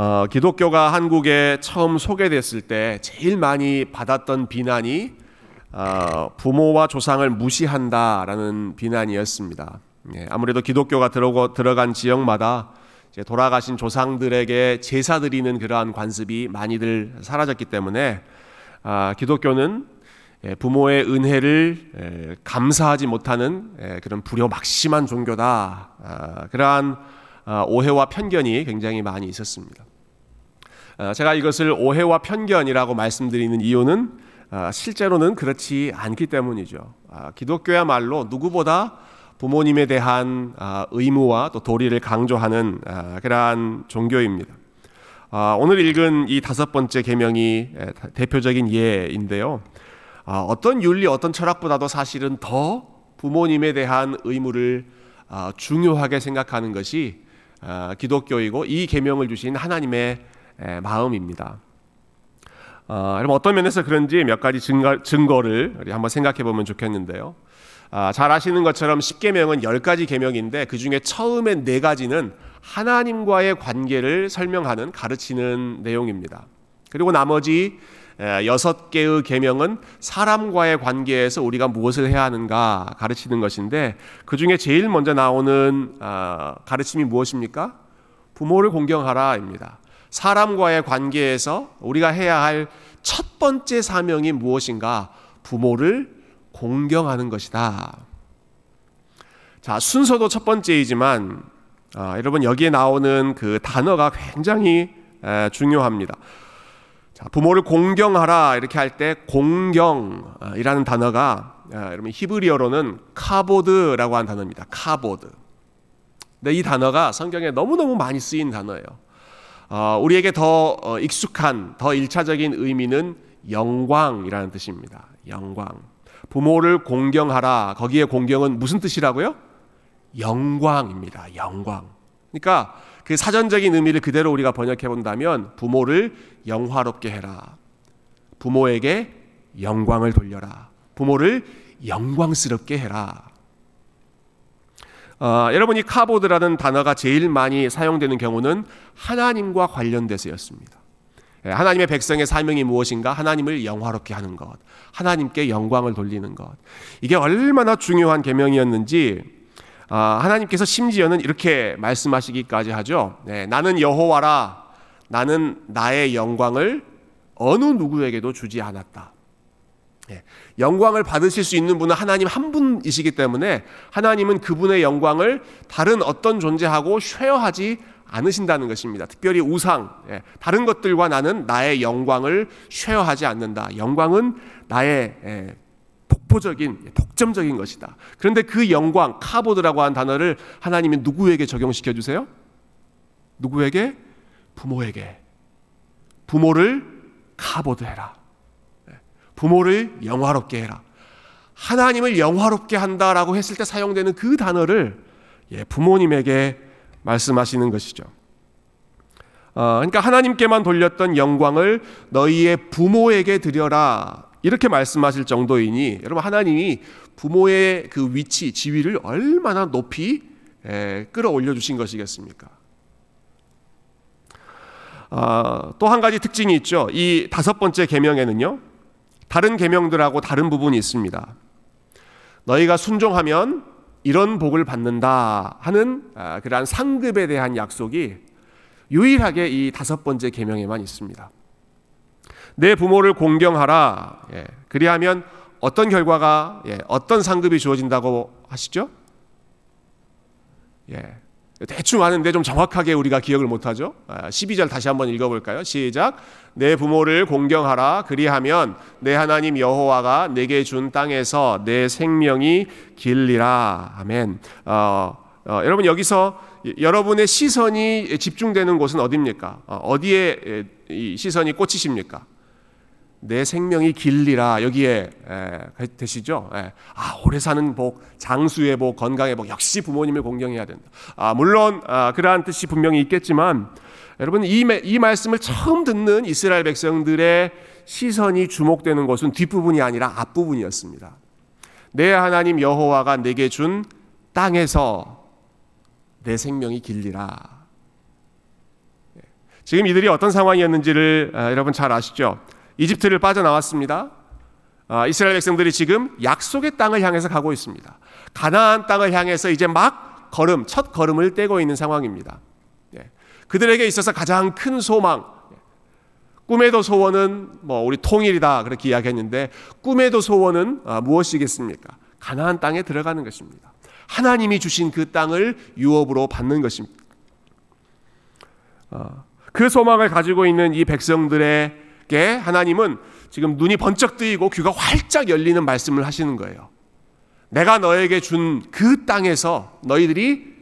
어, 기독교가 한국에 처음 소개됐을 때 제일 많이 받았던 비난이 어, 부모와 조상을 무시한다라는 비난이었습니다. 예, 아무래도 기독교가 들어고, 들어간 지역마다 돌아가신 조상들에게 제사 드리는 그러한 관습이 많이들 사라졌기 때문에 아, 기독교는 예, 부모의 은혜를 예, 감사하지 못하는 예, 그런 불효 막심한 종교다. 아, 그러한 아, 오해와 편견이 굉장히 많이 있었습니다. 어, 제가 이것을 오해와 편견이라고 말씀드리는 이유는 어, 실제로는 그렇지 않기 때문이죠. 아, 기독교야말로 누구보다 부모님에 대한 아, 의무와 또 도리를 강조하는 아, 그러한 종교입니다. 오늘 읽은 이 다섯 번째 계명이 대표적인 예인데요. 어떤 윤리, 어떤 철학보다도 사실은 더 부모님에 대한 의무를 중요하게 생각하는 것이 기독교이고 이 계명을 주신 하나님의 마음입니다. 어, 여러분 어떤 면에서 그런지 몇 가지 증거, 증거 를 우리 한번 생각해 보면 좋겠는데요. 아, 잘 아시는 것처럼 10계명은 10가지 계명인데 그 중에 처음에 네 가지는 하나님과의 관계를 설명하는 가르치는 내용입니다. 그리고 나머지 여섯 개의 계명은 사람과의 관계에서 우리가 무엇을 해야 하는가 가르치는 것인데 그 중에 제일 먼저 나오는 아, 가르침이 무엇입니까? 부모를 공경하라입니다. 사람과의 관계에서 우리가 해야 할 첫 번째 사명이 무엇인가? 부모를 공경하는 것이다. 자, 순서도 첫 번째이지만, 아, 여러분, 여기에 나오는 그 단어가 굉장히 에, 중요합니다. 자, 부모를 공경하라 이렇게 할 때 공경이라는 단어가 아, 여러분 히브리어로는 카보드라고 하는 단어입니다. 카보드. 근데 이 단어가 성경에 너무너무 많이 쓰인 단어예요. 어, 우리에게 더 어, 익숙한 더 일차적인 의미는 영광이라는 뜻입니다. 영광. 부모를 공경하라. 거기에 공경은 무슨 뜻이라고요? 영광입니다. 영광. 그러니까 그 사전적인 의미를 그대로 우리가 번역해 본다면 부모를 영화롭게 해라. 부모에게 영광을 돌려라. 부모를 영광스럽게 해라. 어, 여러분이 카보드라는 단어가 제일 많이 사용되는 경우는 하나님과 관련돼서였습니다. 예, 하나님의 백성의 사명이 무엇인가? 하나님을 영화롭게 하는 것, 하나님께 영광을 돌리는 것. 이게 얼마나 중요한 계명이었는지 어, 하나님께서 심지어는 이렇게 말씀하시기까지 하죠. 네, 나는 여호와라. 나는 나의 영광을 어느 누구에게도 주지 않았다. 예, 영광을 받으실 수 있는 분은 하나님 한 분이시기 때문에 하나님은 그분의 영광을 다른 어떤 존재하고 쉐어하지 않으신다는 것입니다. 특별히 우상, 예, 다른 것들과 나는 나의 영광을 쉐어하지 않는다. 영광은 나의 예, 독보적인 독점적인 것이다. 그런데 그 영광 카보드라고 한 단어를 하나님이 누구에게 적용시켜 주세요? 누구에게? 부모에게. 부모를 카보드 해라. 부모를 영화롭게 해라. 하나님을 영화롭게 한다라고 했을 때 사용되는 그 단어를 예, 부모님에게 말씀하시는 것이죠. 어, 그러니까 하나님께만 돌렸던 영광을 너희의 부모에게 드려라. 이렇게 말씀하실 정도이니 여러분 하나님이 부모의 그 위치, 지위를 얼마나 높이 에, 끌어올려 주신 것이겠습니까? 어, 또한 가지 특징이 있죠. 이 다섯 번째 계명에는요. 다른 계명들하고 다른 부분이 있습니다. 너희가 순종하면 이런 복을 받는다 하는 아, 그러한 상급에 대한 약속이 유일하게 이 다섯 번째 계명에만 있습니다. 내 부모를 공경하라. 예, 그리하면 어떤 결과가 예, 어떤 상급이 주어진다고 하시죠? 예, 대충 아는데 좀 정확하게 우리가 기억을 못하죠. 12절 아, 다시 한번 읽어볼까요? 시작. 내 부모를 공경하라. 그리하면 내 하나님 여호와가 내게 준 땅에서 내 생명이 길리라. 아멘. 어, 어, 여러분 여기서 여러분의 시선이 집중되는 곳은 어디입니까? 어, 어디에 시선이 꽂히십니까? 내 생명이 길리라 여기에 에, 되시죠? 에. 아 오래 사는 복, 장수의 복, 건강의 복 역시 부모님을 공경해야 된다. 아 물론 아, 그러한 뜻이 분명히 있겠지만 여러분 이, 이 말씀을 처음 듣는 이스라엘 백성들의 시선이 주목되는 것은 뒷부분이 아니라 앞부분이었습니다. 내 하나님 여호와가 내게 준 땅에서 내 생명이 길리라. 지금 이들이 어떤 상황이었는지를 아, 여러분 잘 아시죠? 이집트를 빠져나왔습니다. 아, 이스라엘 백성들이 지금 약속의 땅을 향해서 가고 있습니다. 가나안 땅을 향해서 이제 막 걸음, 첫 걸음을 떼고 있는 상황입니다. 예. 그들에게 있어서 가장 큰 소망, 꿈에도 소원은 뭐 우리 통일이다 그렇게 이야기했는데 꿈에도 소원은 아, 무엇이겠습니까? 가나안 땅에 들어가는 것입니다. 하나님이 주신 그 땅을 유업으로 받는 것입니다. 아, 그 소망을 가지고 있는 이 백성들에 게 하나님은 지금 눈이 번쩍 뜨이고 귀가 활짝 열리는 말씀을 하시는 거예요. 내가 너에게 준 그 땅에서 너희들이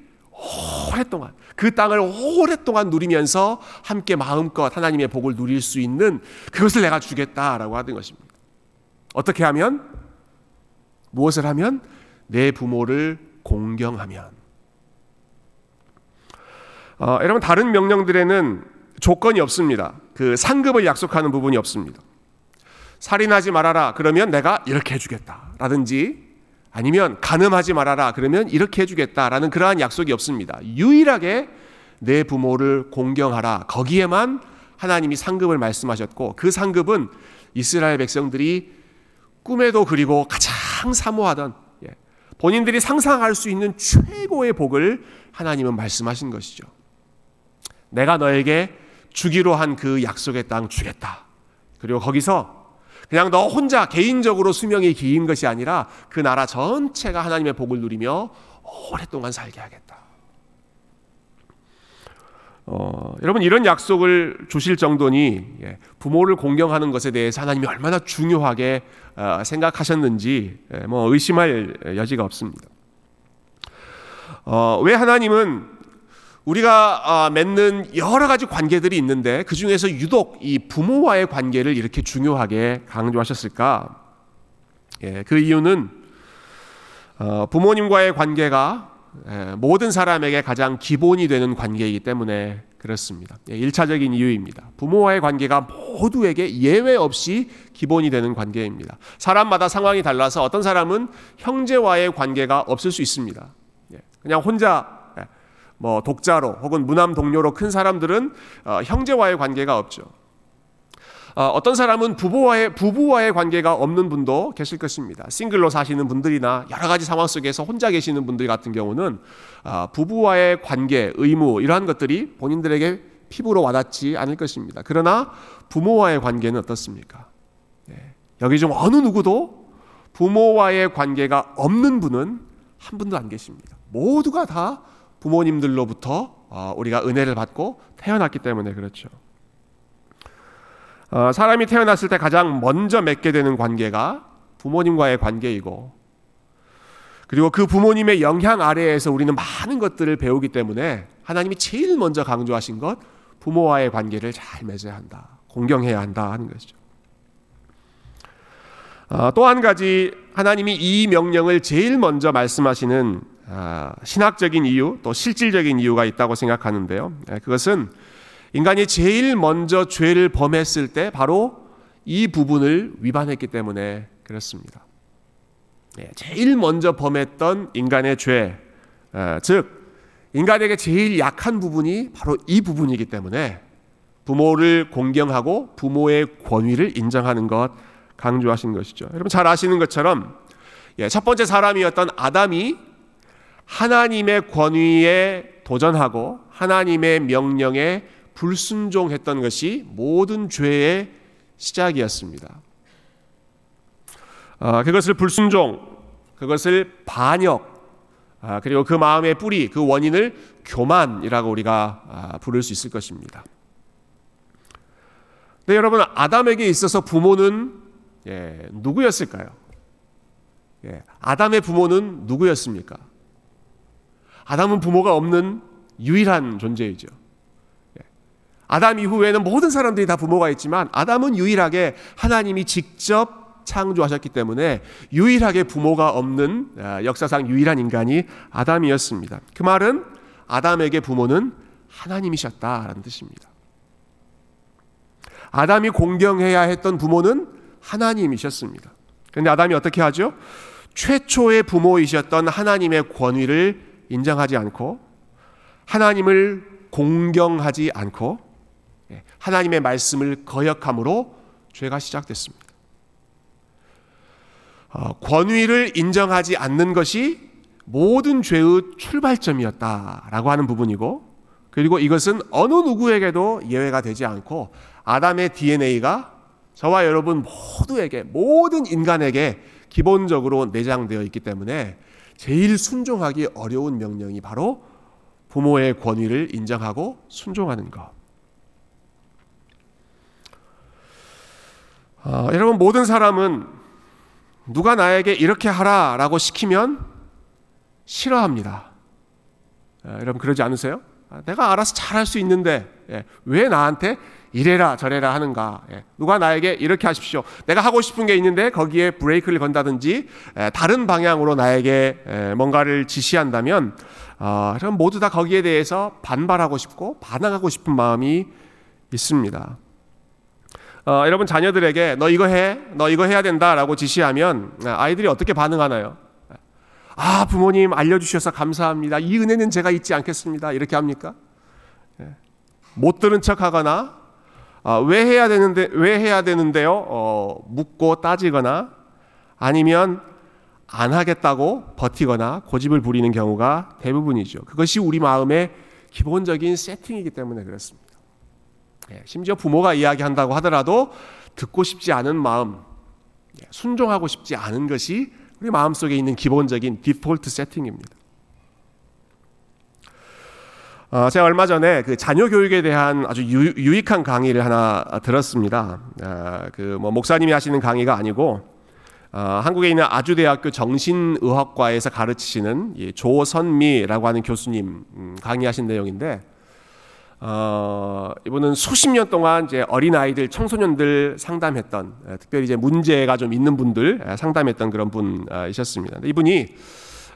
오랫동안 그 땅을 오랫동안 누리면서 함께 마음껏 하나님의 복을 누릴 수 있는 그것을 내가 주겠다라고 하는 것입니다. 어떻게 하면 무엇을 하면 내 부모를 공경하면 어, 여러분 다른 명령들에는 조건이 없습니다. 그 상급을 약속하는 부분이 없습니다. 살인하지 말아라. 그러면 내가 이렇게 해주겠다. 라든지 아니면 가늠하지 말아라. 그러면 이렇게 해주겠다 라는 그러한 약속이 없습니다. 유일하게 내 부모를 공경하라. 거기에만 하나님이 상급을 말씀하셨고 그 상급은 이스라엘 백성들이 꿈에도 그리고 가장 사모하던 예, 본인들이 상상할 수 있는 최고의 복을 하나님은 말씀하신 것이죠. 내가 너에게 주기로 한 그 약속의 땅 주겠다. 그리고 거기서 그냥 너 혼자 개인적으로 수명이 긴 것이 아니라 그 나라 전체가 하나님의 복을 누리며 오랫동안 살게 하겠다. 어, 여러분 이런 약속을 주실 정도니 예, 부모를 공경하는 것에 대해서 하나님이 얼마나 중요하게 어, 생각하셨는지 예, 뭐 의심할 여지가 없습니다. 어, 왜 하나님은 우리가 아, 맺는 여러 가지 관계들이 있는데 그 중에서 유독 이 부모와의 관계를 이렇게 중요하게 강조하셨을까? 예, 그 이유는 어, 부모님과의 관계가 예, 모든 사람에게 가장 기본이 되는 관계이기 때문에 그렇습니다. 예, 1차적인 이유입니다. 부모와의 관계가 모두에게 예외 없이 기본이 되는 관계입니다. 사람마다 상황이 달라서 어떤 사람은 형제와의 관계가 없을 수 있습니다. 예, 그냥 혼자 뭐 독자로 혹은 무남 동료로 큰 사람들은 어, 형제와의 관계가 없죠. 어, 떤 사람은 부부와의 부부와의 관계가 없는 분도 계실 것입니다. 싱글로 사시는 분들이나 여러 가지 상황 속에서 혼자 계시는 분들 같은 경우는 어, 부부와의 관계, 의무 이러한 것들이 본인들에게 피부로 와닿지 않을 것입니다. 그러나 부모와의 관계는 어떻습니까? 네. 여기 중 어느 누구도 부모와의 관계가 없는 분은 한 분도 안 계십니다. 모두가 다 부모님들로부터 어, 우리가 은혜를 받고 태어났기 때문에 그렇죠. 어, 사람이 태어났을 때 가장 먼저 맺게 되는 관계가 부모님과의 관계이고 그리고 그 부모님의 영향 아래에서 우리는 많은 것들을 배우기 때문에 하나님이 제일 먼저 강조하신 것 부모와의 관계를 잘 맺어야 한다. 공경해야 한다 하는 것이죠. 어, 또한 가지 하나님이 이 명령을 제일 먼저 말씀하시는 아, 신학적인 이유 또 실질적인 이유가 있다고 생각하는데요. 예, 그것은 인간이 제일 먼저 죄를 범했을 때 바로 이 부분을 위반했기 때문에 그렇습니다. 예, 제일 먼저 범했던 인간의 죄, 아, 즉 인간에게 제일 약한 부분이 바로 이 부분이기 때문에 부모를 공경하고 부모의 권위를 인정하는 것 강조하신 것이죠. 여러분 잘 아시는 것처럼 예, 첫 번째 사람이었던 아담이 하나님의 권위에 도전하고 하나님의 명령에 불순종했던 것이 모든 죄의 시작이었습니다. 어, 그것을 불순종, 그것을 반역, 아, 그리고 그 마음의 뿌리, 그 원인을 교만이라고 우리가 아, 부를 수 있을 것입니다. 네, 여러분 아담에게 있어서 부모는 예, 누구였을까요? 예, 아담의 부모는 누구였습니까? 아담은 부모가 없는 유일한 존재이죠. 예. 아담 이후에는 모든 사람들이 다 부모가 있지만 아담은 유일하게 하나님이 직접 창조하셨기 때문에 유일하게 부모가 없는 아, 역사상 유일한 인간이 아담이었습니다. 그 말은 아담에게 부모는 하나님이셨다라는 뜻입니다. 아담이 공경해야 했던 부모는 하나님이셨습니다. 그런데 아담이 어떻게 하죠? 최초의 부모이셨던 하나님의 권위를 인정하지 않고 하나님을 공경하지 않고 예, 하나님의 말씀을 거역함으로 죄가 시작됐습니다. 어, 권위를 인정하지 않는 것이 모든 죄의 출발점이었다라고 하는 부분이고 그리고 이것은 어느 누구에게도 예외가 되지 않고 아담의 DNA가 저와 여러분 모두에게 모든 인간에게 기본적으로 내장되어 있기 때문에 제일 순종하기 어려운 명령이 바로 부모의 권위를 인정하고 순종하는 것. 어, 여러분 모든 사람은 누가 나에게 이렇게 하라라고 시키면 싫어합니다. 어, 여러분 그러지 않으세요? 아, 내가 알아서 잘할 수 있는데 예, 왜 나한테 이래라 저래라 하는가? 예, 누가 나에게 이렇게 하십시오. 내가 하고 싶은 게 있는데 거기에 브레이크를 건다든지 예, 다른 방향으로 나에게 예, 뭔가를 지시한다면 어, 그럼 모두 다 거기에 대해서 반발하고 싶고 반항하고 싶은 마음이 있습니다. 어, 여러분 자녀들에게 너 이거 해, 너 이거 해야 된다라고 지시하면 아이들이 어떻게 반응하나요? 아 부모님 알려주셔서 감사합니다. 이 은혜는 제가 잊지 않겠습니다. 이렇게 합니까? 예. 못 들은 척 하거나 아, 왜 해야 되는데 왜 해야 되는데요? 어, 묻고 따지거나 아니면 안 하겠다고 버티거나 고집을 부리는 경우가 대부분이죠. 그것이 우리 마음의 기본적인 세팅이기 때문에 그렇습니다. 예, 심지어 부모가 이야기한다고 하더라도 듣고 싶지 않은 마음, 예, 순종하고 싶지 않은 것이 우리 마음속에 있는 기본적인 디폴트 세팅입니다. 어, 제가 얼마 전에 그 자녀 교육에 대한 아주 유, 익한 강의를 하나 들었습니다. 어, 그뭐 목사님이 하시는 강의가 아니고 어, 한국에 있는 아주대학교 정신의학과에서 가르치시는 조선미라고 하는 교수님 음, 강의하신 내용인데 어, 이분은 수십 년 동안 이제 어린 아이들, 청소년들 상담했던 예, 특별히 이제 문제가 좀 있는 분들 예, 상담했던 그런 분이셨습니다. 이분이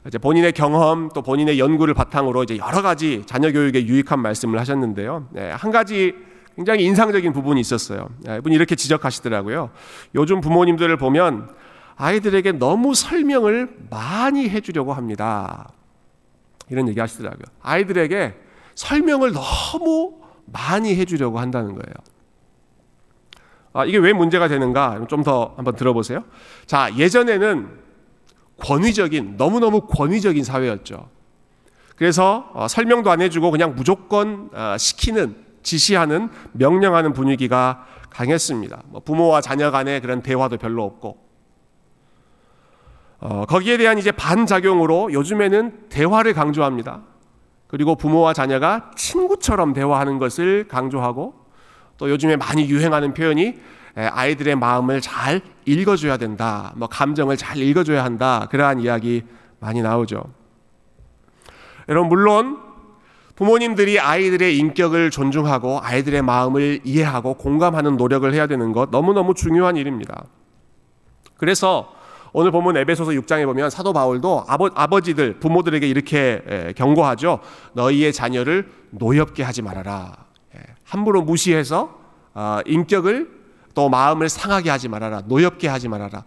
이제 본인의 경험 또 본인의 연구를 바탕으로 이제 여러 가지 자녀 교육에 유익한 말씀을 하셨는데요. 예, 한 가지 굉장히 인상적인 부분이 있었어요. 이분이 이렇게 지적하시더라고요. 요즘 부모님들을 보면 아이들에게 너무 설명을 많이 해주려고 합니다. 이런 얘기 하시더라고요. 아이들에게 설명을 너무 많이 해주려고 한다는 거예요. 아, 이게 왜 문제가 되는가? 좀 더 한번 들어보세요. 자, 예전에는 권위적인, 너무너무 권위적인 사회였죠. 그래서 어, 설명도 안 해주고 그냥 무조건 어, 시키는, 지시하는, 명령하는 분위기가 강했습니다. 뭐 부모와 자녀 간의 그런 대화도 별로 없고. 어, 거기에 대한 이제 반작용으로 요즘에는 대화를 강조합니다. 그리고 부모와 자녀가 친구처럼 대화하는 것을 강조하고 또 요즘에 많이 유행하는 표현이 아이들의 마음을 잘 읽어줘야 된다. 뭐 감정을 잘 읽어줘야 한다. 그러한 이야기 많이 나오죠. 여러분 물론 부모님들이 아이들의 인격을 존중하고 아이들의 마음을 이해하고 공감하는 노력을 해야 되는 것 너무너무 중요한 일입니다. 그래서 오늘 보면 에베소서 6장에 보면 사도 바울도 아버, 아버지들 부모들에게 이렇게 경고하죠. 너희의 자녀를 노엽게 하지 말아라. 함부로 무시해서 어, 인격을 또 마음을 상하게 하지 말아라. 노엽게 하지 말아라.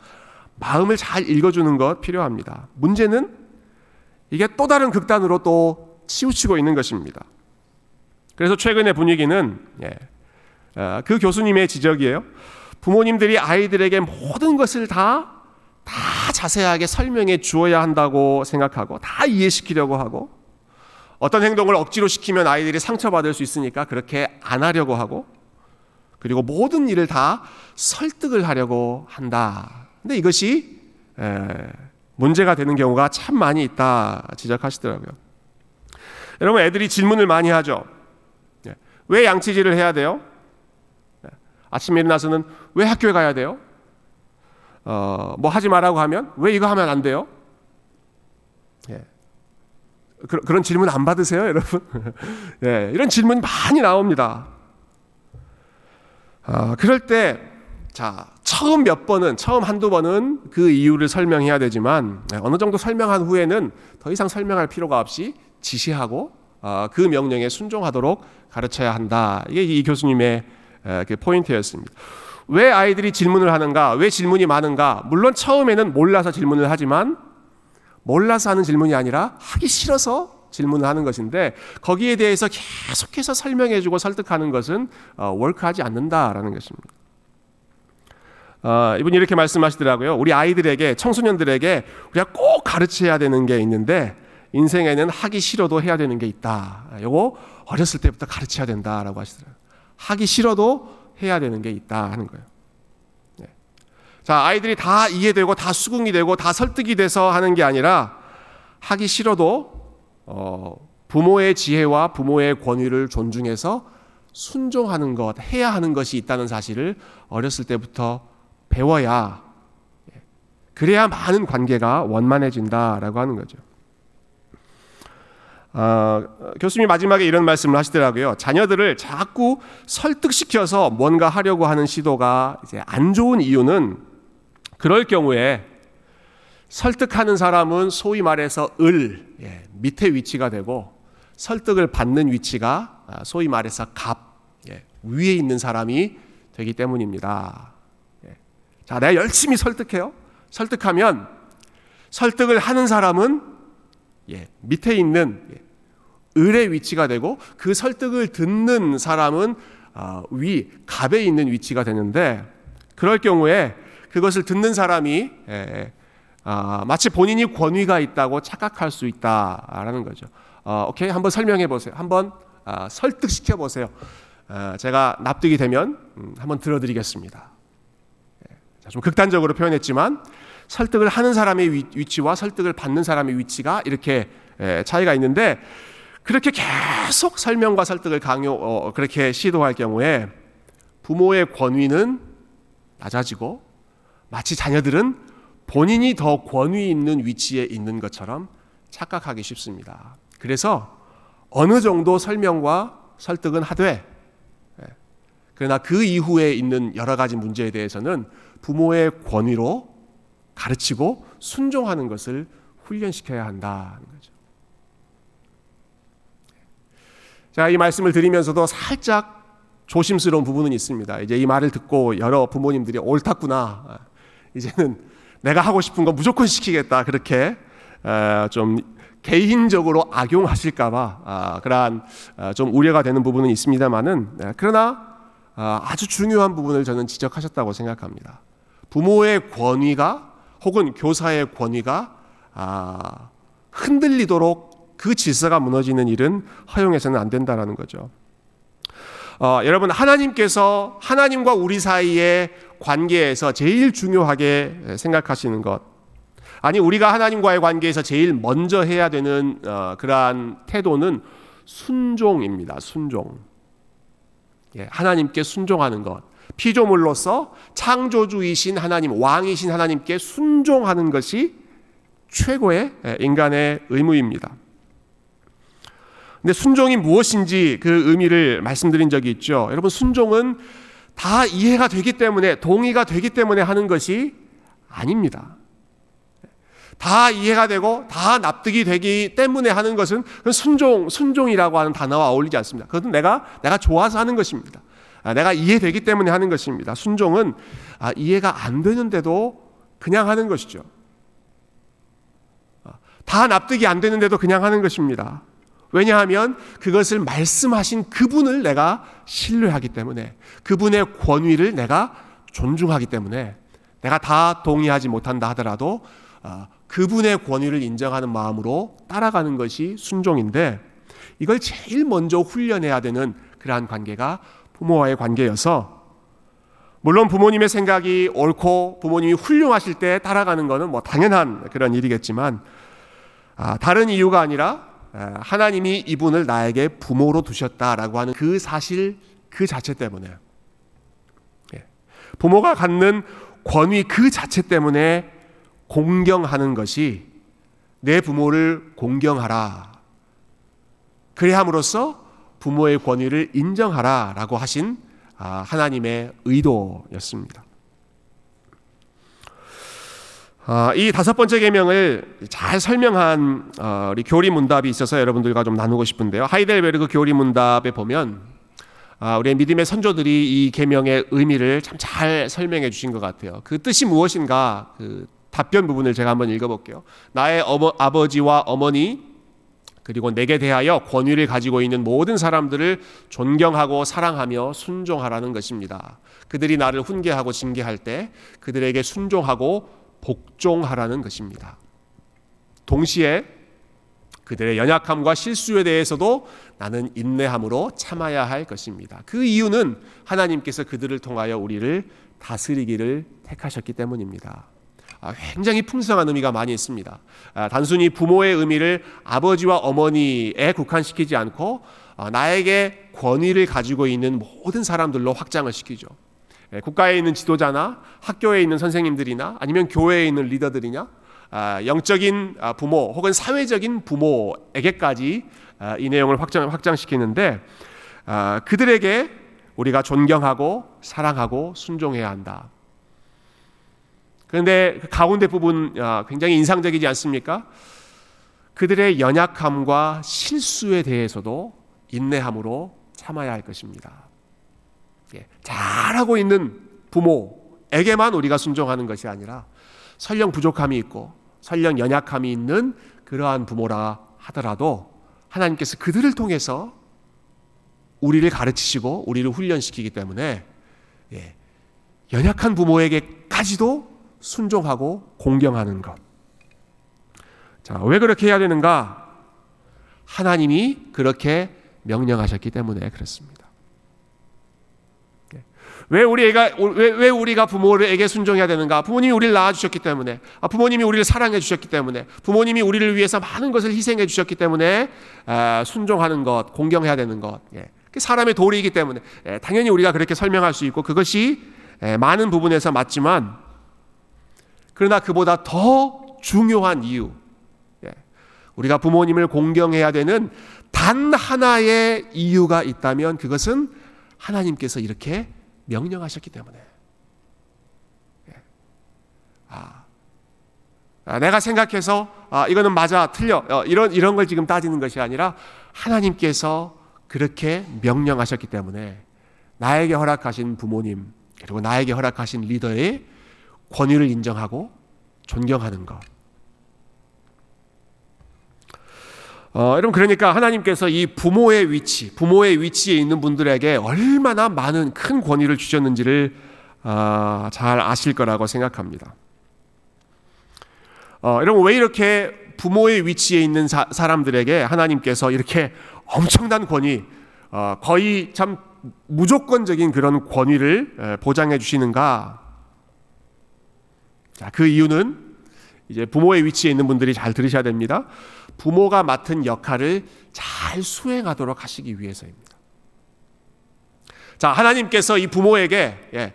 마음을 잘 읽어주는 것 필요합니다. 문제는 이게 또 다른 극단으로 또 치우치고 있는 것입니다. 그래서 최근의 분위기는 예, 어, 그 교수님의 지적이에요. 부모님들이 아이들에게 모든 것을 다 다 자세하게 설명해 주어야 한다고 생각하고 다 이해시키려고 하고 어떤 행동을 억지로 시키면 아이들이 상처받을 수 있으니까 그렇게 안 하려고 하고 그리고 모든 일을 다 설득을 하려고 한다. 근데 이것이 문제가 되는 경우가 참 많이 있다 지적하시더라고요. 여러분 애들이 질문을 많이 하죠. 예. 왜 양치질을 해야 돼요? 예. 아침에 일어나서는 왜 학교에 가야 돼요? 어, 뭐 하지 말라고 하면 왜 이거 하면 안 돼요? 예. 그, 런 질문 안 받으세요, 여러분? 예, 이런 질문이 많이 나옵니다. 아, 그럴 때, 자, 처음 몇 번은, 처음 한두 번은 그 이유를 설명해야 되지만, 예, 어느 정도 설명한 후에는 더 이상 설명할 필요가 없이 지시하고, 어, 그 명령에 순종하도록 가르쳐야 한다. 이게 이 교수님의 그 포인트였습니다. 왜 아이들이 질문을 하는가? 왜 질문이 많은가? 물론 처음에는 몰라서 질문을 하지만 몰라서 하는 질문이 아니라 하기 싫어서 질문을 하는 것인데 거기에 대해서 계속해서 설명해주고 설득하는 것은 어, 월크하지 않는다라는 것입니다. 어, 이분이 이렇게 말씀하시더라고요. 우리 아이들에게 청소년들에게 우리가 꼭 가르쳐야 되는 게 있는데 인생에는 하기 싫어도 해야 되는 게 있다. 요거 어렸을 때부터 가르쳐야 된다라고 하시더라고요. 하기 싫어도 해야 되는 게 있다 하는 거예요. 네. 자, 아이들이 다 이해되고 다 수긍이 되고 다 설득이 돼서 하는 게 아니라 하기 싫어도 어, 부모의 지혜와 부모의 권위를 존중해서 순종하는 것, 해야 하는 것이 있다는 사실을 어렸을 때부터 배워야 예, 그래야 많은 관계가 원만해진다라고 하는 거죠. 어, 교수님이 마지막에 이런 말씀을 하시더라고요. 자녀들을 자꾸 설득시켜서 뭔가 하려고 하는 시도가 이제 안 좋은 이유는 그럴 경우에 설득하는 사람은 소위 말해서 을 예, 밑에 위치가 되고 설득을 받는 위치가 아, 소위 말해서 갑 예, 위에 있는 사람이 되기 때문입니다. 예. 자, 내가 열심히 설득해요. 설득하면 설득을 하는 사람은 예, 밑에 있는 예, 을의 위치가 되고 그 설득을 듣는 사람은 어, 위 갑에 있는 위치가 되는데 그럴 경우에 그것을 듣는 사람이 예, 아, 마치 본인이 권위가 있다고 착각할 수 있다라는 거죠. 어, 오케이 한번 설명해 보세요. 한번 아, 설득시켜 보세요. 아, 제가 납득이 되면 음, 한번 들어드리겠습니다. 예, 좀 극단적으로 표현했지만 설득을 하는 사람의 위치와 설득을 받는 사람의 위치가 이렇게 예, 차이가 있는데 그렇게 계속 설명과 설득을 강요 어, 그렇게 시도할 경우에 부모의 권위는 낮아지고 마치 자녀들은 본인이 더 권위 있는 위치에 있는 것처럼 착각하기 쉽습니다. 그래서 어느 정도 설명과 설득은 하되 예, 그러나 그 이후에 있는 여러 가지 문제에 대해서는 부모의 권위로 가르치고 순종하는 것을 훈련시켜야 한다는 거죠. 제가 이 말씀을 드리면서도 살짝 조심스러운 부분은 있습니다. 이제 이 말을 듣고 여러 부모님들이 옳았구나. 이제는 내가 하고 싶은 거 무조건 시키겠다. 그렇게 좀 개인적으로 악용하실까봐 아, 그러한 아, 좀 우려가 되는 부분은 있습니다만은 네, 그러나 아, 아주 중요한 부분을 저는 지적하셨다고 생각합니다. 부모의 권위가 혹은 교사의 권위가 흔들리도록 그 질서가 무너지는 일은 허용해서는 안 된다라는 거죠. 어, 여러분 하나님께서 하나님과 우리 사이의 관계에서 제일 중요하게 생각하시는 것 아니 우리가 하나님과의 관계에서 제일 먼저 해야 되는 어, 그러한 태도는 순종입니다. 순종. 예, 하나님께 순종하는 것. 피조물로서 창조주이신 하나님, 왕이신 하나님께 순종하는 것이 최고의 예, 인간의 의무입니다. 근데 순종이 무엇인지 그 의미를 말씀드린 적이 있죠. 여러분 순종은 다 이해가 되기 때문에 동의가 되기 때문에 하는 것이 아닙니다. 다 이해가 되고 다 납득이 되기 때문에 하는 것은 순종 순종이라고 하는 단어와 어울리지 않습니다. 그것은 내가 내가 좋아서 하는 것입니다. 아, 내가 이해되기 때문에 하는 것입니다. 순종은 아, 이해가 안 되는데도 그냥 하는 것이죠. 아, 다 납득이 안 되는데도 그냥 하는 것입니다. 왜냐하면 그것을 말씀하신 그분을 내가 신뢰하기 때문에 그분의 권위를 내가 존중하기 때문에 내가 다 동의하지 못한다 하더라도 어, 그분의 권위를 인정하는 마음으로 따라가는 것이 순종인데 이걸 제일 먼저 훈련해야 되는 그러한 관계가 부모와의 관계여서 물론 부모님의 생각이 옳고 부모님이 훌륭하실 때 따라가는 것은 뭐 당연한 그런 일이겠지만 아, 다른 이유가 아니라 하나님이 이분을 나에게 부모로 두셨다라고 하는 그 사실 그 자체 때문에 예. 부모가 갖는 권위 그 자체 때문에 공경하는 것이 내 부모를 공경하라. 그래 함으로써 부모의 권위를 인정하라라고 하신 아, 하나님의 의도였습니다. 어, 이 다섯 번째 계명을 잘 설명한 어, 우리 교리 문답이 있어서 여러분들과 좀 나누고 싶은데요. 하이델베르그 교리 문답에 보면 어, 우리의 믿음의 선조들이 이 계명의 의미를 참 잘 설명해 주신 것 같아요. 그 뜻이 무엇인가 그 답변 부분을 제가 한번 읽어볼게요. 나의 어머, 아버지와 어머니 그리고 내게 대하여 권위를 가지고 있는 모든 사람들을 존경하고 사랑하며 순종하라는 것입니다. 그들이 나를 훈계하고 징계할 때 그들에게 순종하고 복종하라는 것입니다. 동시에 그들의 연약함과 실수에 대해서도 나는 인내함으로 참아야 할 것입니다. 그 이유는 하나님께서 그들을 통하여 우리를 다스리기를 택하셨기 때문입니다. 아, 굉장히 풍성한 의미가 많이 있습니다. 아, 단순히 부모의 의미를 아버지와 어머니에 국한시키지 않고 아, 나에게 권위를 가지고 있는 모든 사람들로 확장을 시키죠. 예, 국가에 있는 지도자나 학교에 있는 선생님들이나 아니면 교회에 있는 리더들이냐 영적인 부모 혹은 사회적인 부모에게까지 이 내용을 확장, 확장시키는데 그들에게 우리가 존경하고 사랑하고 순종해야 한다. 그런데 그 가운데 부분 아, 굉장히 인상적이지 않습니까? 그들의 연약함과 실수에 대해서도 인내함으로 참아야 할 것입니다. 예, 잘하고 있는 부모에게만 우리가 순종하는 것이 아니라 설령 부족함이 있고 설령 연약함이 있는 그러한 부모라 하더라도 하나님께서 그들을 통해서 우리를 가르치시고 우리를 훈련시키기 때문에 예, 연약한 부모에게까지도 순종하고 공경하는 것. 자, 왜 그렇게 해야 되는가? 하나님이 그렇게 명령하셨기 때문에 그렇습니다. 예. 왜 우리가 왜, 왜 우리가 부모에게 순종해야 되는가? 부모님이 우리를 낳아 주셨기 때문에, 아, 부모님이 우리를 사랑해 주셨기 때문에, 부모님이 우리를 위해서 많은 것을 희생해 주셨기 때문에 아, 순종하는 것, 공경해야 되는 것. 예. 사람의 도리이기 때문에 예, 당연히 우리가 그렇게 설명할 수 있고 그것이 많은 부분에서 맞지만 그러나 그보다 더 중요한 이유, 예. 우리가 부모님을 공경해야 되는 단 하나의 이유가 있다면 그것은 하나님께서 이렇게 명령하셨기 때문에. 예. 아, 아, 내가 생각해서 아, 이거는 맞아, 틀려 어, 이런 이런 걸 지금 따지는 것이 아니라 하나님께서 그렇게 명령하셨기 때문에 나에게 허락하신 부모님 그리고 나에게 허락하신 리더의 권위를 인정하고 존경하는 것. 어, 여러분 그러니까 하나님께서 이 부모의 위치, 부모의 위치에 있는 분들에게 얼마나 많은 큰 권위를 주셨는지를 어, 잘 아실 거라고 생각합니다. 어, 여러분 왜 이렇게 부모의 위치에 있는 사, 람들에게 하나님께서 이렇게 엄청난 권위, 어, 거의 참 무조건적인 그런 권위를 보장해 주시는가? 자, 그 이유는 이제 부모의 위치에 있는 분들이 잘 들으셔야 됩니다. 부모가 맡은 역할을 잘 수행하도록 하시기 위해서입니다. 자, 하나님께서 이 부모에게 예,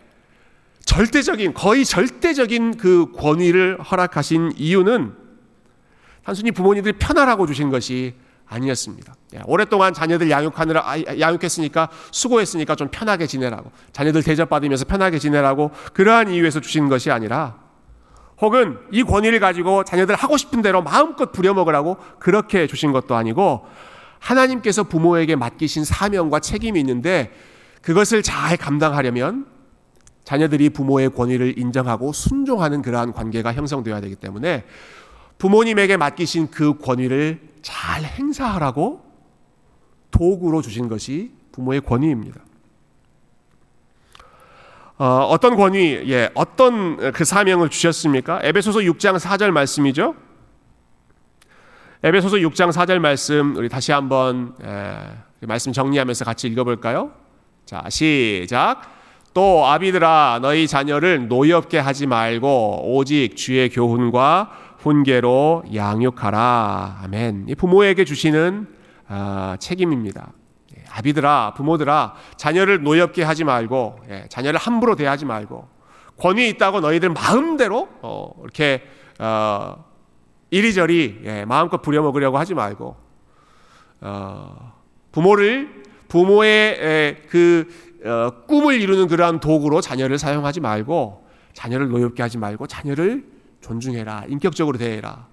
절대적인 거의 절대적인 그 권위를 허락하신 이유는 단순히 부모님들이 편하라고 주신 것이 아니었습니다. 예, 오랫동안 자녀들 양육하느라 양육했으니까 수고했으니까 좀 편하게 지내라고 자녀들 대접받으면서 편하게 지내라고 그러한 이유에서 주신 것이 아니라 혹은 이 권위를 가지고 자녀들 하고 싶은 대로 마음껏 부려먹으라고 그렇게 주신 것도 아니고 하나님께서 부모에게 맡기신 사명과 책임이 있는데 그것을 잘 감당하려면 자녀들이 부모의 권위를 인정하고 순종하는 그러한 관계가 형성되어야 되기 때문에 부모님에게 맡기신 그 권위를 잘 행사하라고 도구로 주신 것이 부모의 권위입니다. 어, 떤 권위, 예, 어떤 그 사명을 주셨습니까? 에베소서 6장 4절 말씀이죠. 에베소서 6장 4절 말씀 우리 다시 한번 예, 말씀 정리하면서 같이 읽어볼까요? 자, 시작. 또 아비들아 너희 자녀를 노엽게 하지 말고 오직 주의 교훈과 훈계로 양육하라. 아멘. 이 부모에게 주시는 아, 책임입니다. 아비들아, 부모들아, 자녀를 노엽게 하지 말고, 예, 자녀를 함부로 대하지 말고, 권위 있다고 너희들 마음대로 어, 이렇게 어, 이리저리 예, 마음껏 부려먹으려고 하지 말고, 어, 부모를 부모의 예, 그 어, 꿈을 이루는 그러한 도구로 자녀를 사용하지 말고, 자녀를 노엽게 하지 말고, 자녀를 존중해라, 인격적으로 대해라.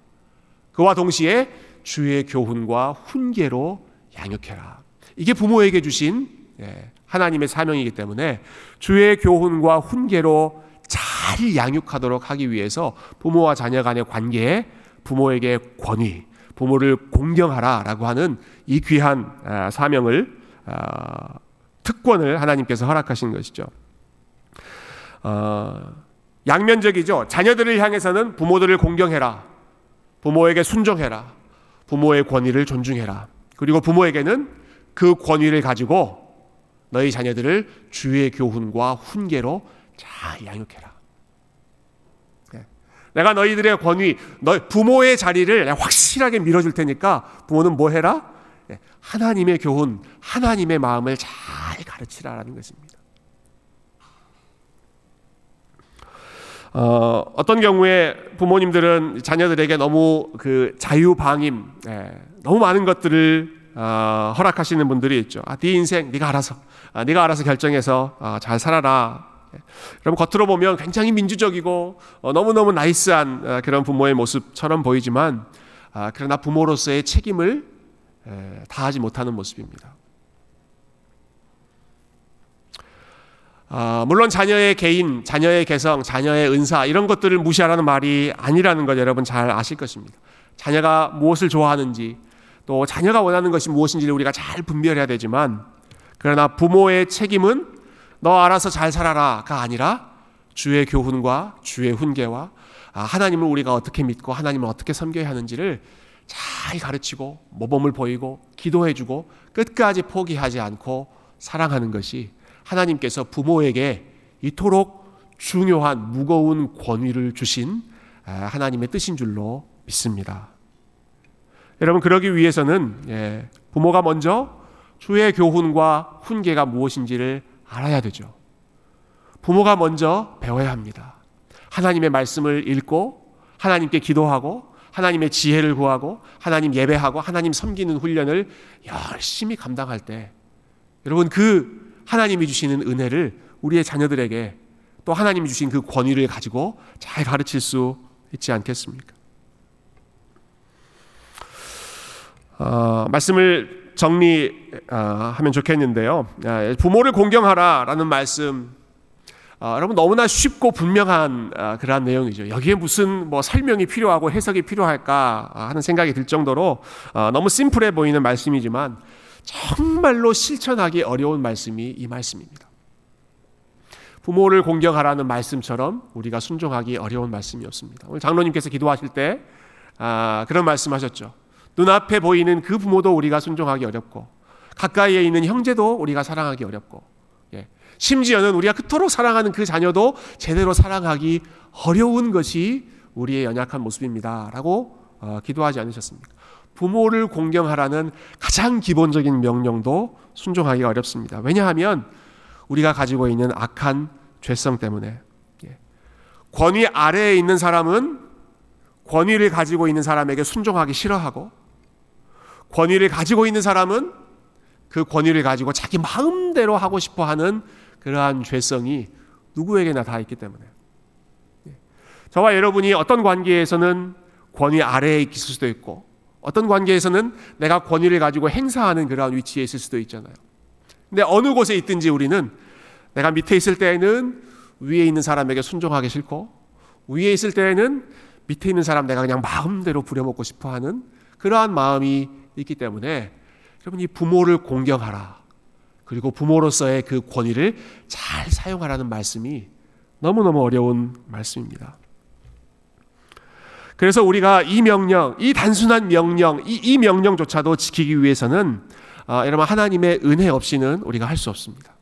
그와 동시에 주의 교훈과 훈계로 양육해라. 이게 부모에게 주신 예, 하나님의 사명이기 때문에 주의 교훈과 훈계로 잘 양육하도록 하기 위해서 부모와 자녀 간의 관계에 부모에게 권위, 부모를 공경하라라고 하는 이 귀한 아, 사명을 특권을 하나님께서 허락하신 것이죠. 어, 양면적이죠. 자녀들을 향해서는 부모들을 공경해라. 부모에게 순종해라. 부모의 권위를 존중해라. 그리고 부모에게는 그 권위를 가지고 너희 자녀들을 주의 교훈과 훈계로 잘 양육해라. 네. 내가 너희들의 권위, 너 부모의 자리를 확실하게 밀어줄 테니까 부모는 뭐 해라? 네. 하나님의 교훈, 하나님의 마음을 잘 가르치라라는 것입니다. 어, 어떤 경우에 부모님들은 자녀들에게 너무 그 자유방임, 예, 너무 많은 것들을 어, 허락하시는 분들이 있죠. 아, 네 인생 네가 알아서, 아, 네가 알아서 결정해서 아, 잘 살아라. 예. 여러분 겉으로 보면 굉장히 민주적이고 어, 너무너무 나이스한 어, 그런 부모의 모습처럼 보이지만 아, 그러나 부모로서의 책임을 에, 다하지 못하는 모습입니다. 아, 물론 자녀의 개인, 자녀의 개성, 자녀의 은사 이런 것들을 무시하라는 말이 아니라는 것 여러분 잘 아실 것입니다. 자녀가 무엇을 좋아하는지 또 자녀가 원하는 것이 무엇인지를 우리가 잘 분별해야 되지만 그러나 부모의 책임은 너 알아서 잘 살아라가 아니라 주의 교훈과 주의 훈계와 아, 하나님을 우리가 어떻게 믿고 하나님을 어떻게 섬겨야 하는지를 잘 가르치고 모범을 보이고 기도해주고 끝까지 포기하지 않고 사랑하는 것이 하나님께서 부모에게 이토록 중요한 무거운 권위를 주신 아, 하나님의 뜻인 줄로 믿습니다. 여러분 그러기 위해서는 예, 부모가 먼저 주의 교훈과 훈계가 무엇인지를 알아야 되죠. 부모가 먼저 배워야 합니다. 하나님의 말씀을 읽고 하나님께 기도하고 하나님의 지혜를 구하고 하나님 예배하고 하나님 섬기는 훈련을 열심히 감당할 때 여러분 그 하나님이 주시는 은혜를 우리의 자녀들에게 또 하나님이 주신 그 권위를 가지고 잘 가르칠 수 있지 않겠습니까? 어, 말씀을 정리하면 어, 좋겠는데요. 아, 부모를 공경하라라는 말씀, 어, 여러분 너무나 쉽고 분명한 어, 그러한 내용이죠. 여기에 무슨 뭐 설명이 필요하고 해석이 필요할까 하는 생각이 들 정도로 어, 너무 심플해 보이는 말씀이지만 정말로 실천하기 어려운 말씀이 이 말씀입니다. 부모를 공경하라는 말씀처럼 우리가 순종하기 어려운 말씀이었습니다. 오늘 장로님께서 기도하실 때 아, 그런 말씀하셨죠. 눈앞에 보이는 그 부모도 우리가 순종하기 어렵고 가까이에 있는 형제도 우리가 사랑하기 어렵고 예. 심지어는 우리가 그토록 사랑하는 그 자녀도 제대로 사랑하기 어려운 것이 우리의 연약한 모습입니다라고 어, 기도하지 않으셨습니까? 부모를 공경하라는 가장 기본적인 명령도 순종하기가 어렵습니다. 왜냐하면 우리가 가지고 있는 악한 죄성 때문에 예. 권위 아래에 있는 사람은 권위를 가지고 있는 사람에게 순종하기 싫어하고 권위를 가지고 있는 사람은 그 권위를 가지고 자기 마음대로 하고 싶어 하는 그러한 죄성이 누구에게나 다 있기 때문에 예. 저와 여러분이 어떤 관계에서는 권위 아래에 있을 수도 있고 어떤 관계에서는 내가 권위를 가지고 행사하는 그러한 위치에 있을 수도 있잖아요. 근데 어느 곳에 있든지 우리는 내가 밑에 있을 때에는 위에 있는 사람에게 순종하기 싫고 위에 있을 때에는 밑에 있는 사람 내가 그냥 마음대로 부려먹고 싶어 하는 그러한 마음이 있기 때문에 여러분 이 부모를 공경하라. 그리고 부모로서의 그 권위를 잘 사용하라는 말씀이 너무너무 어려운 말씀입니다. 그래서 우리가 이 명령, 이 단순한 명령, 이, 이 명령조차도 지키기 위해서는 어, 여러분 하나님의 은혜 없이는 우리가 할 수 없습니다.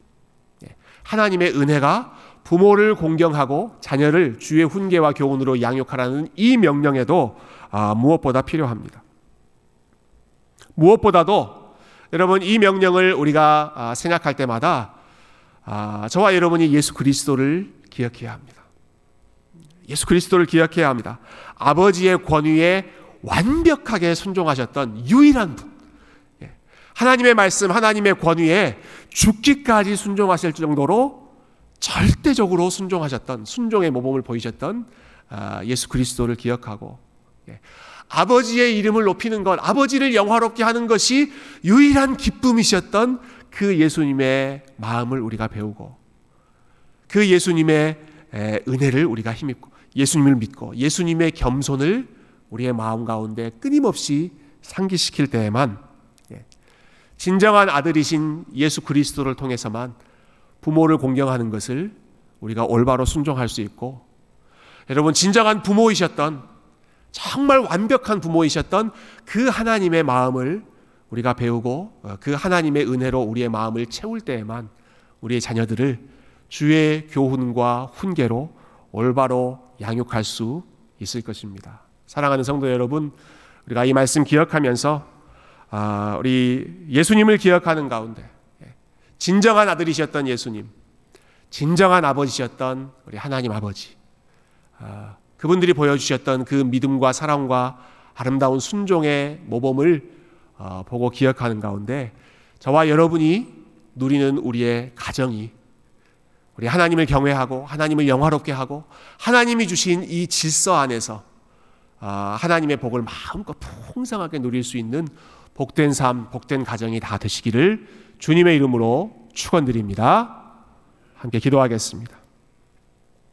예, 하나님의 은혜가 부모를 공경하고 자녀를 주의 훈계와 교훈으로 양육하라는 이 명령에도 어, 무엇보다 필요합니다. 무엇보다도 여러분 이 명령을 우리가 어, 생각할 때마다 아, 저와 여러분이 예수 그리스도를 기억해야 합니다. 예수 그리스도를 기억해야 합니다. 아버지의 권위에 완벽하게 순종하셨던 유일한 분. 예. 하나님의 말씀, 하나님의 권위에 죽기까지 순종하실 정도로 절대적으로 순종하셨던 순종의 모범을 보이셨던 아, 예수 그리스도를 기억하고 예. 아버지의 이름을 높이는 것, 아버지를 영화롭게 하는 것이 유일한 기쁨이셨던 그 예수님의 마음을 우리가 배우고 그 예수님의 은혜를 우리가 힘입고 예수님을 믿고 예수님의 겸손을 우리의 마음 가운데 끊임없이 상기시킬 때에만 예, 진정한 아들이신 예수 그리스도를 통해서만 부모를 공경하는 것을 우리가 올바로 순종할 수 있고 여러분 진정한 부모이셨던 정말 완벽한 부모이셨던 그 하나님의 마음을 우리가 배우고 어, 그 하나님의 은혜로 우리의 마음을 채울 때에만 우리의 자녀들을 주의 교훈과 훈계로 올바로 양육할 수 있을 것입니다. 사랑하는 성도 여러분, 우리가 이 말씀 기억하면서 아, 우리 예수님을 기억하는 가운데 예, 진정한 아들이셨던 예수님, 진정한 아버지셨던 우리 하나님 아버지, 아, 그분들이 보여주셨던 그 믿음과 사랑과 아름다운 순종의 모범을 어, 보고 기억하는 가운데 저와 여러분이 누리는 우리의 가정이 우리 하나님을 경외하고 하나님을 영화롭게 하고 하나님이 주신 이 질서 안에서 아, 하나님의 복을 마음껏 풍성하게 누릴 수 있는 복된 삶, 복된 가정이 다 되시기를 주님의 이름으로 축원드립니다. 함께 기도하겠습니다.